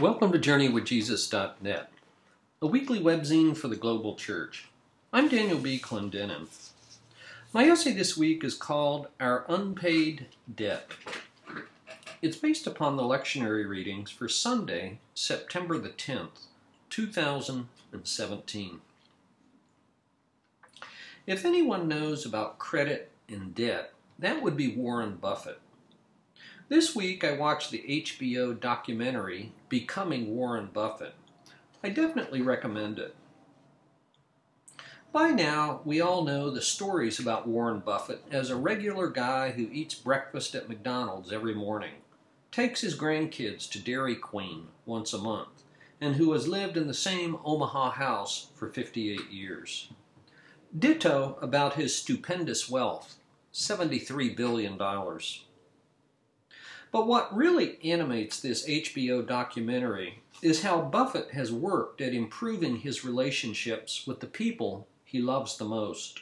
Welcome to JourneyWithJesus.net, a weekly webzine for the global church. I'm Daniel B. Clendenin. My essay this week is called Our Unpaid Debt. It's based upon the lectionary readings for Sunday, September the 10th, 2017. If anyone knows about credit and debt, that would be Warren Buffett. This week I watched the HBO documentary Becoming Warren Buffett. I definitely recommend it. By now, we all know the stories about Warren Buffett as a regular guy who eats breakfast at McDonald's every morning, takes his grandkids to Dairy Queen once a month, and who has lived in the same Omaha house for 58 years. Ditto about his stupendous wealth $73 billion. But what really animates this HBO documentary is how Buffett has worked at improving his relationships with the people he loves the most.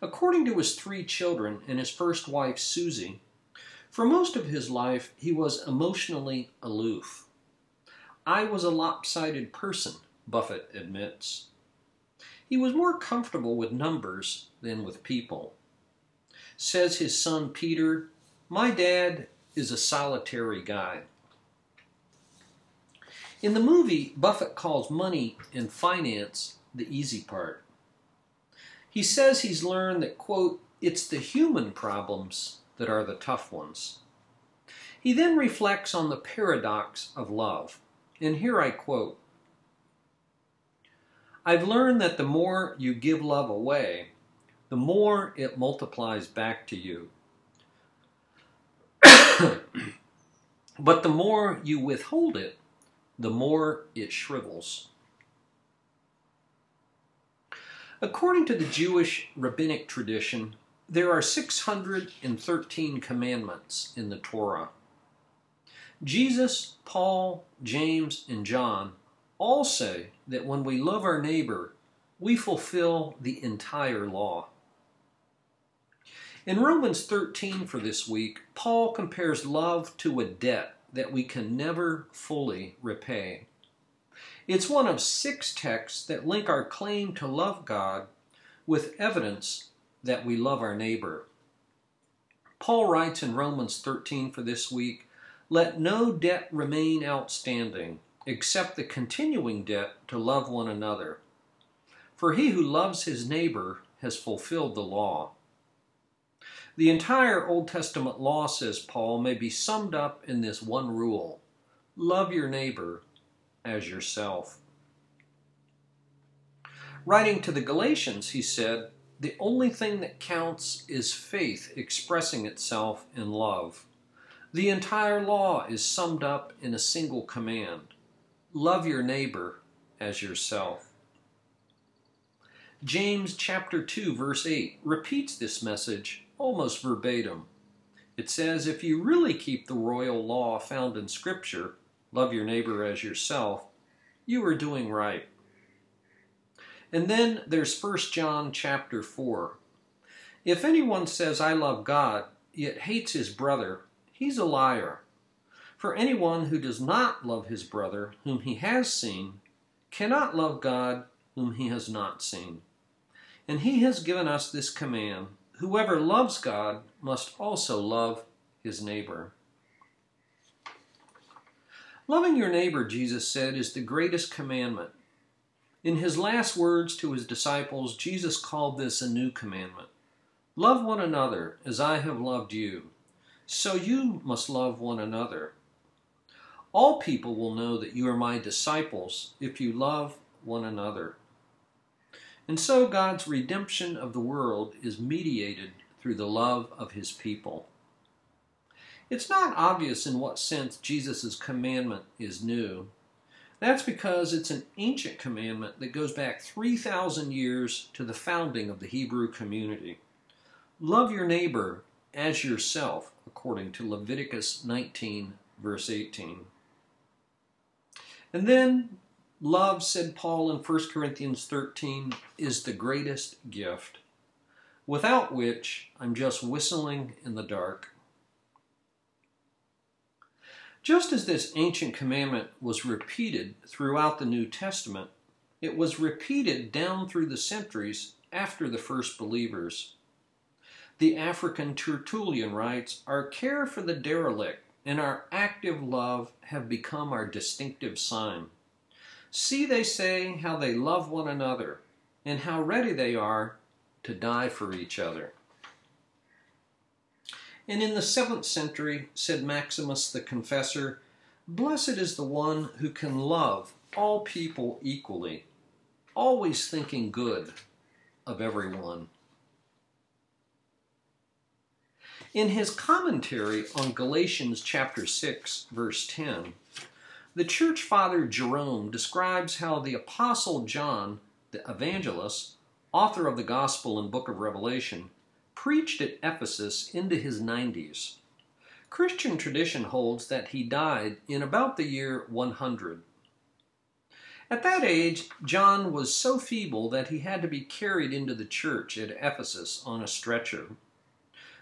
According to his three children and his first wife, Susie, for most of his life he was emotionally aloof. I was a lopsided person, Buffett admits. He was more comfortable with numbers than with people. Says his son Peter, My dad is a solitary guy. In the movie, Buffett calls money and finance the easy part. He says he's learned that, quote, it's the human problems that are the tough ones. He then reflects on the paradox of love. And here I quote I've learned that the more you give love away, the more it multiplies back to you. but the more you withhold it, the more it shrivels. According to the Jewish rabbinic tradition, there are 613 commandments in the Torah. Jesus, Paul, James, and John all say that when we love our neighbor, we fulfill the entire law. In Romans 13 for this week, Paul compares love to a debt that we can never fully repay. It's one of six texts that link our claim to love God with evidence that we love our neighbor. Paul writes in Romans 13 for this week Let no debt remain outstanding except the continuing debt to love one another. For he who loves his neighbor has fulfilled the law. The entire Old Testament law, says Paul, may be summed up in this one rule love your neighbor as yourself. Writing to the Galatians, he said, The only thing that counts is faith expressing itself in love. The entire law is summed up in a single command love your neighbor as yourself. James chapter 2 verse 8 repeats this message almost verbatim. It says, If you really keep the royal law found in Scripture, love your neighbor as yourself, you are doing right. And then there's 1 John chapter 4. If anyone says, I love God, yet hates his brother, he's a liar. For anyone who does not love his brother, whom he has seen, cannot love God, whom he has not seen. And he has given us this command Whoever loves God must also love his neighbor. Loving your neighbor, Jesus said, is the greatest commandment. In his last words to his disciples, Jesus called this a new commandment Love one another as I have loved you. So you must love one another. All people will know that you are my disciples if you love one another. And so God's redemption of the world is mediated through the love of his people. It's not obvious in what sense Jesus' commandment is new. That's because it's an ancient commandment that goes back 3,000 years to the founding of the Hebrew community. Love your neighbor as yourself, according to Leviticus 19, verse 18. And then Love, said Paul in 1 Corinthians 13, is the greatest gift, without which I'm just whistling in the dark. Just as this ancient commandment was repeated throughout the New Testament, it was repeated down through the centuries after the first believers. The African Tertullian writes Our care for the derelict and our active love have become our distinctive sign. See, they say, how they love one another, and how ready they are to die for each other. And in the seventh century, said Maximus the Confessor, Blessed is the one who can love all people equally, always thinking good of everyone. In his commentary on Galatians chapter 6, verse 10, the church father Jerome describes how the apostle John, the evangelist, author of the gospel and book of Revelation, preached at Ephesus into his 90s. Christian tradition holds that he died in about the year 100. At that age, John was so feeble that he had to be carried into the church at Ephesus on a stretcher.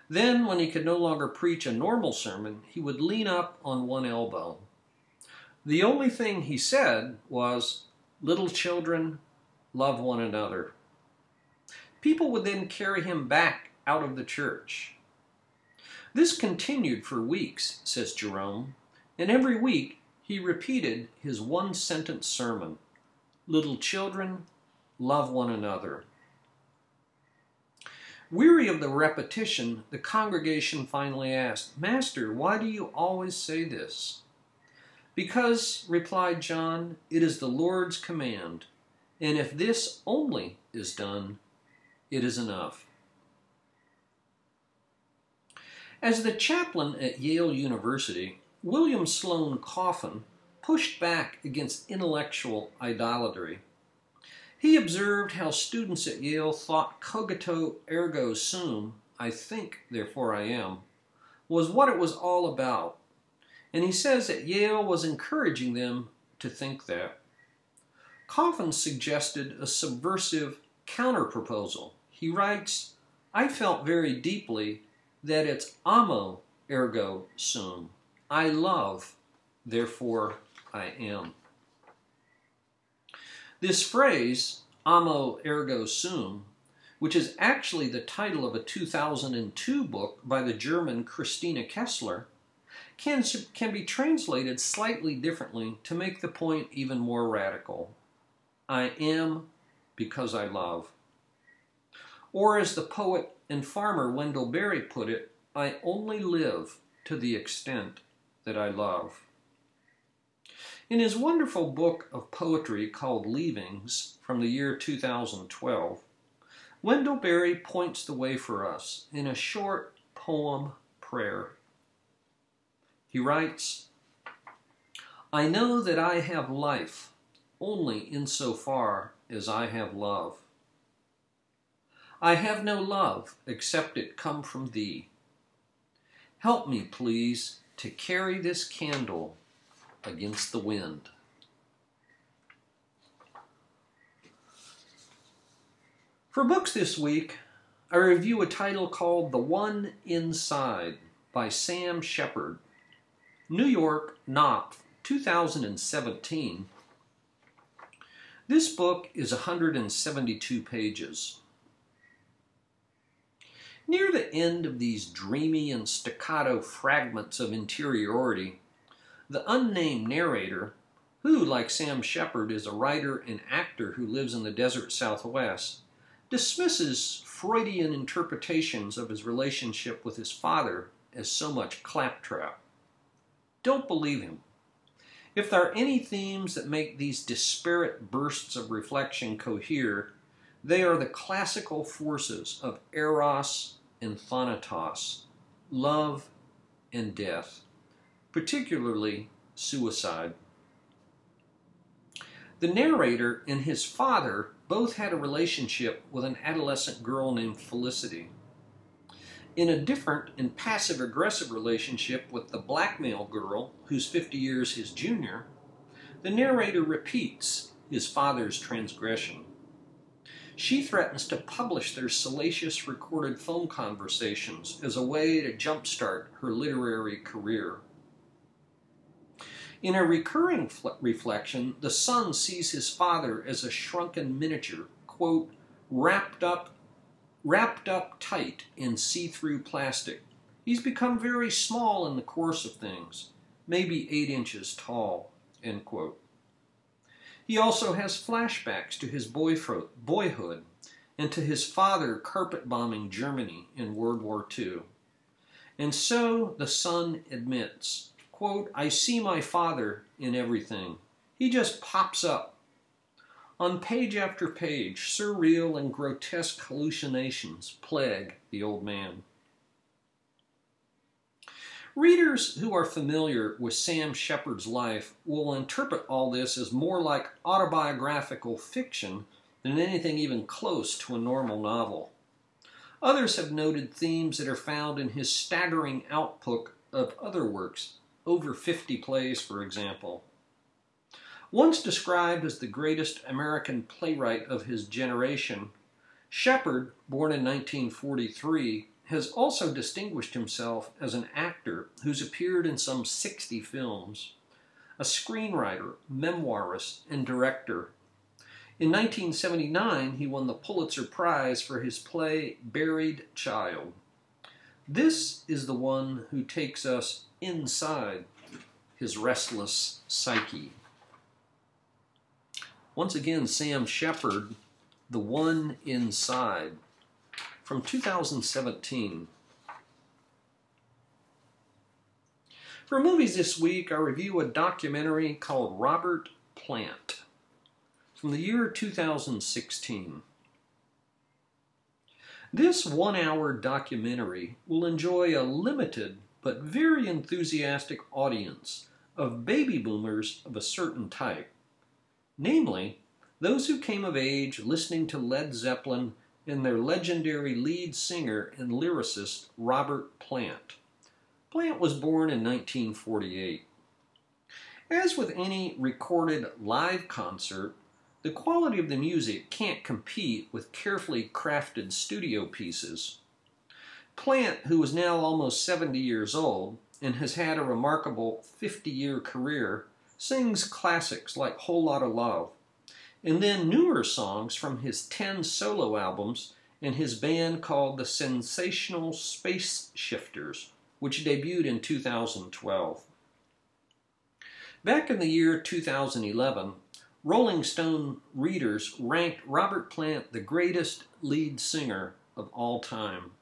Then, when he could no longer preach a normal sermon, he would lean up on one elbow. The only thing he said was, Little children, love one another. People would then carry him back out of the church. This continued for weeks, says Jerome, and every week he repeated his one sentence sermon Little children, love one another. Weary of the repetition, the congregation finally asked, Master, why do you always say this? Because, replied John, it is the Lord's command, and if this only is done, it is enough. As the chaplain at Yale University, William Sloane Coffin pushed back against intellectual idolatry he observed how students at Yale thought cogito ergo sum, I think, therefore I am, was what it was all about. And he says that Yale was encouraging them to think that. Coffin suggested a subversive counterproposal. He writes, I felt very deeply that it's amo ergo sum. I love, therefore I am. This phrase, amo ergo sum, which is actually the title of a 2002 book by the German Christina Kessler, can, can be translated slightly differently to make the point even more radical. I am because I love. Or as the poet and farmer Wendell Berry put it, I only live to the extent that I love. In his wonderful book of poetry called Leavings from the year 2012, Wendell Berry points the way for us in a short poem prayer. He writes, I know that I have life only insofar as I have love. I have no love except it come from thee. Help me, please, to carry this candle against the wind. For books this week, I review a title called The One Inside by Sam Shepard. New York, Knopf, 2017. This book is 172 pages. Near the end of these dreamy and staccato fragments of interiority, the unnamed narrator, who, like Sam Shepard, is a writer and actor who lives in the desert southwest, dismisses Freudian interpretations of his relationship with his father as so much claptrap. Don't believe him. If there are any themes that make these disparate bursts of reflection cohere, they are the classical forces of eros and thanatos, love and death particularly suicide. The narrator and his father both had a relationship with an adolescent girl named Felicity. In a different and passive aggressive relationship with the blackmail girl, who's 50 years his junior, the narrator repeats his father's transgression. She threatens to publish their salacious recorded phone conversations as a way to jumpstart her literary career. In a recurring fl- reflection, the son sees his father as a shrunken miniature, quote, wrapped up wrapped up tight in see-through plastic. He's become very small in the course of things, maybe eight inches tall. He also has flashbacks to his boyhood and to his father carpet bombing Germany in World War II. And so the son admits, quote, I see my father in everything. He just pops up. On page after page, surreal and grotesque hallucinations plague the old man. Readers who are familiar with Sam Shepard's life will interpret all this as more like autobiographical fiction than anything even close to a normal novel. Others have noted themes that are found in his staggering output of other works, over 50 plays, for example. Once described as the greatest American playwright of his generation, Shepard, born in 1943, has also distinguished himself as an actor who's appeared in some 60 films, a screenwriter, memoirist, and director in 1979, he won the Pulitzer Prize for his play Buried Child. This is the one who takes us inside his restless psyche. Once again, Sam Shepard, The One Inside, from 2017. For movies this week, I review a documentary called Robert Plant from the year 2016. This one hour documentary will enjoy a limited but very enthusiastic audience of baby boomers of a certain type, namely, those who came of age listening to Led Zeppelin and their legendary lead singer and lyricist Robert Plant. Plant was born in 1948. As with any recorded live concert, the quality of the music can't compete with carefully crafted studio pieces. Plant, who is now almost 70 years old and has had a remarkable 50 year career, sings classics like Whole Lotta Love, and then newer songs from his 10 solo albums and his band called the Sensational Space Shifters, which debuted in 2012. Back in the year 2011, Rolling Stone readers ranked Robert Plant the greatest lead singer of all time.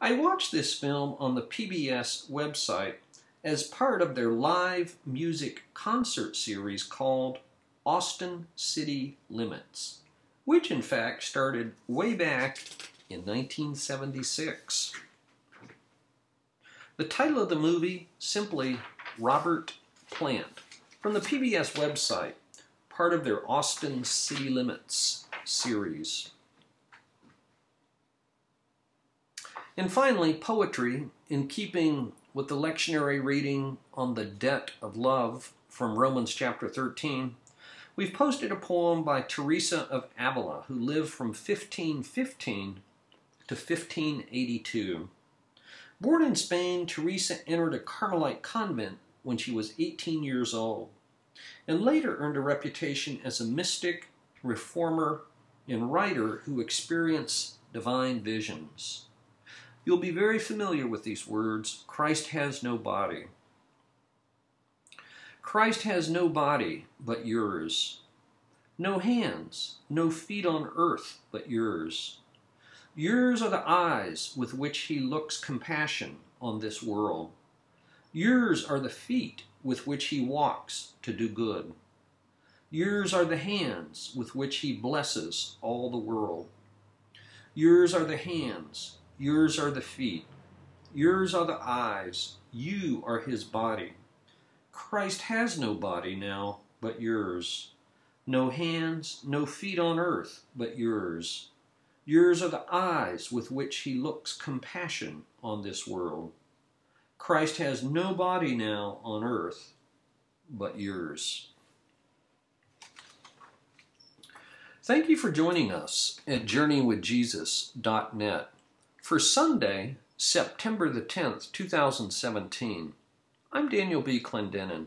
I watched this film on the PBS website as part of their live music concert series called Austin City Limits, which in fact started way back in 1976. The title of the movie, simply Robert Plant, from the PBS website part of their Austin City Limits series. And finally, poetry, in keeping with the lectionary reading on the debt of love from Romans chapter 13, we've posted a poem by Teresa of Avila, who lived from 1515 to 1582. Born in Spain, Teresa entered a Carmelite convent when she was 18 years old and later earned a reputation as a mystic, reformer, and writer who experienced divine visions. You'll be very familiar with these words Christ has no body. Christ has no body but yours, no hands, no feet on earth but yours. Yours are the eyes with which he looks compassion on this world. Yours are the feet with which he walks to do good. Yours are the hands with which he blesses all the world. Yours are the hands, yours are the feet, yours are the eyes, you are his body. Christ has no body now but yours. No hands, no feet on earth but yours. Yours are the eyes with which he looks compassion on this world. Christ has no body now on earth but yours. Thank you for joining us at JourneyWithJesus.net for Sunday, September the 10th, 2017. I'm Daniel B. Clendenin.